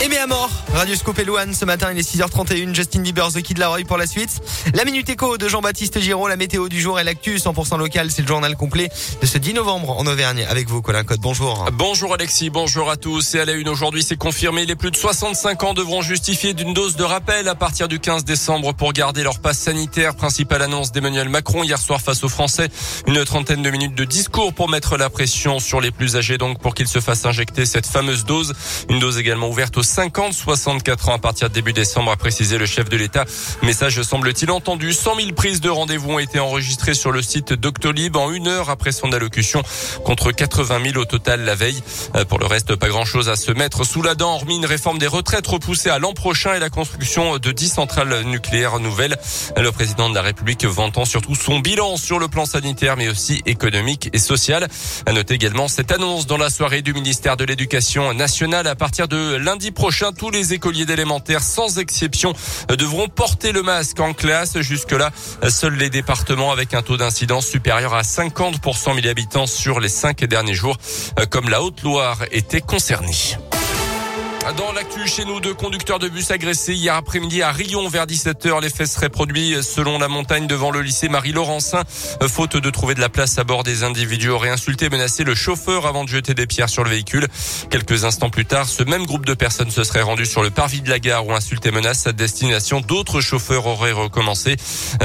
Aimé à mort, Radio Scoop et Louane, ce matin il est 6h31, Justin Bieber, The Kid Laroi pour la suite. La Minute Éco de Jean-Baptiste Giraud, la météo du jour et l'actu 100% local, c'est le journal complet de ce 10 novembre en Auvergne. Avec vous Colin Code, bonjour. Bonjour Alexis, bonjour à tous. Et à la une aujourd'hui, c'est confirmé, les plus de 65 ans devront justifier d'une dose de rappel à partir du 15 décembre pour garder leur passe sanitaire. Principale annonce d'Emmanuel Macron hier soir face aux Français. Une trentaine de minutes de discours pour mettre la pression sur les plus âgés donc pour qu'ils se fassent injecter cette fameuse dose. Une dose également ouverte aux 50, 64 ans à partir de début décembre, a précisé le chef de l'État. Message semble-t-il entendu. 100 000 prises de rendez-vous ont été enregistrées sur le site Doctolib en une heure après son allocution contre 80 000 au total la veille. Euh, pour le reste, pas grand-chose à se mettre sous la dent, hormis une réforme des retraites repoussée à l'an prochain et la construction de 10 centrales nucléaires nouvelles. Le président de la République vantant surtout son bilan sur le plan sanitaire, mais aussi économique et social. À noter également cette annonce dans la soirée du ministère de l'Éducation nationale à partir de lundi prochain tous les écoliers d'élémentaire, sans exception, devront porter le masque en classe. Jusque-là, seuls les départements avec un taux d'incidence supérieur à 50 pour 100 000 habitants sur les cinq derniers jours, comme la Haute-Loire, étaient concernés. Dans l'actu chez nous, deux conducteurs de bus agressés hier après-midi à Rion vers 17h. Les faits seraient produits selon la montagne devant le lycée Marie-Laurencin. Faute de trouver de la place à bord, des individus auraient insulté menacé le chauffeur avant de jeter des pierres sur le véhicule. Quelques instants plus tard, ce même groupe de personnes se serait rendu sur le parvis de la gare où insulté menace sa destination. D'autres chauffeurs auraient recommencé.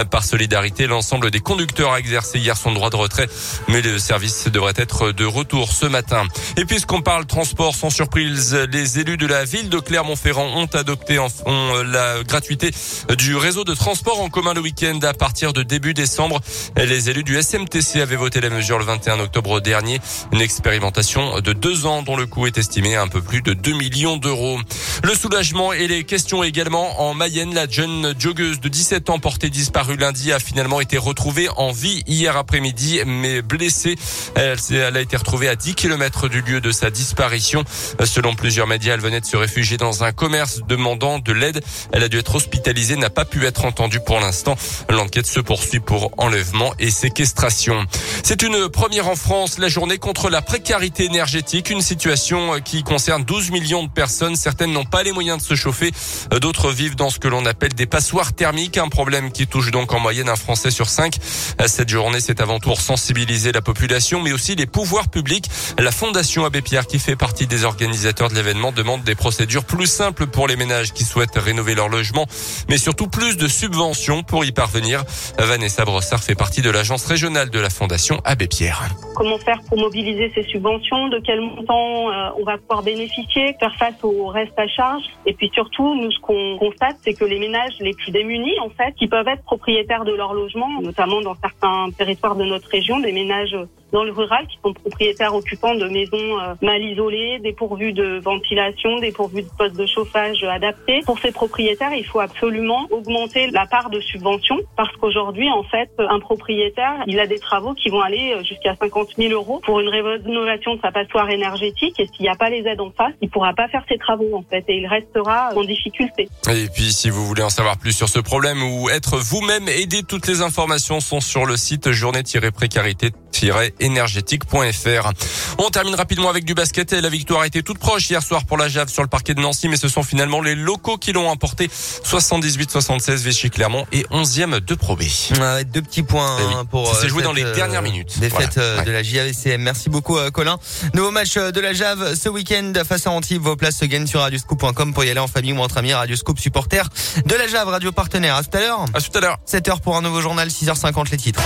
Par solidarité, l'ensemble des conducteurs a exercé hier son droit de retrait, mais le service devrait être de retour ce matin. Et puisqu'on parle transport sans surprise, les élus de la ville de Clermont-Ferrand ont adopté en, ont la gratuité du réseau de transport en commun le week-end à partir de début décembre. Les élus du SMTC avaient voté la mesure le 21 octobre dernier. Une expérimentation de deux ans dont le coût est estimé à un peu plus de 2 millions d'euros. Le soulagement et les questions également en Mayenne. La jeune joggeuse de 17 ans portée disparue lundi a finalement été retrouvée en vie hier après-midi, mais blessée. Elle, elle a été retrouvée à 10 km du lieu de sa disparition. Selon plusieurs médias, elle venait se réfugier dans un commerce demandant de l'aide. Elle a dû être hospitalisée, n'a pas pu être entendue pour l'instant. L'enquête se poursuit pour enlèvement et séquestration. C'est une première en France, la journée contre la précarité énergétique, une situation qui concerne 12 millions de personnes. Certaines n'ont pas les moyens de se chauffer, d'autres vivent dans ce que l'on appelle des passoires thermiques, un problème qui touche donc en moyenne un Français sur cinq. Cette journée, c'est avant tout sensibiliser la population, mais aussi les pouvoirs publics. La Fondation Abbé Pierre, qui fait partie des organisateurs de l'événement, demande des procédures plus simples pour les ménages qui souhaitent rénover leur logement, mais surtout plus de subventions pour y parvenir. Vanessa Brossard fait partie de l'agence régionale de la Fondation Abbé Pierre. Comment faire pour mobiliser ces subventions? De quel montant euh, on va pouvoir bénéficier? Faire face au reste à charge? Et puis surtout, nous, ce qu'on constate, c'est que les ménages les plus démunis, en fait, qui peuvent être propriétaires de leur logement, notamment dans certains territoires de notre région, des ménages dans le rural qui sont propriétaires occupants de maisons euh, mal isolées, dépourvues de ventilation, dépourvues de postes de chauffage adaptés. Pour ces propriétaires, il faut absolument augmenter la part de subvention parce qu'aujourd'hui, en fait, un propriétaire, il a des travaux qui vont aller jusqu'à 50 000 euros pour une rénovation de sa passoire énergétique et s'il n'y a pas les aides en face, il pourra pas faire ses travaux en fait et il restera en difficulté. Et puis, si vous voulez en savoir plus sur ce problème ou être vous-même aidé, toutes les informations sont sur le site journée-précarité énergétique.fr. On termine rapidement avec du basket et la victoire a été toute proche hier soir pour la Jave sur le parquet de Nancy, mais ce sont finalement les locaux qui l'ont emporté 78-76 Vichy Clermont et 11e de Pro B. deux petits points eh pour. Ça s'est euh, joué dans les dernières euh, minutes. Défaite Voilà. euh, Ouais. de la JAVCM. Merci beaucoup Colin. Nouveau match de la Jave ce week-end face à Antibes. Vos places se gagnent sur radioscoop.com pour y aller en famille ou entre amis. Radioscoop supporter de la Jave, radio partenaire. À tout à l'heure. À tout à l'heure. 7h pour un nouveau journal, 6h50 les titres.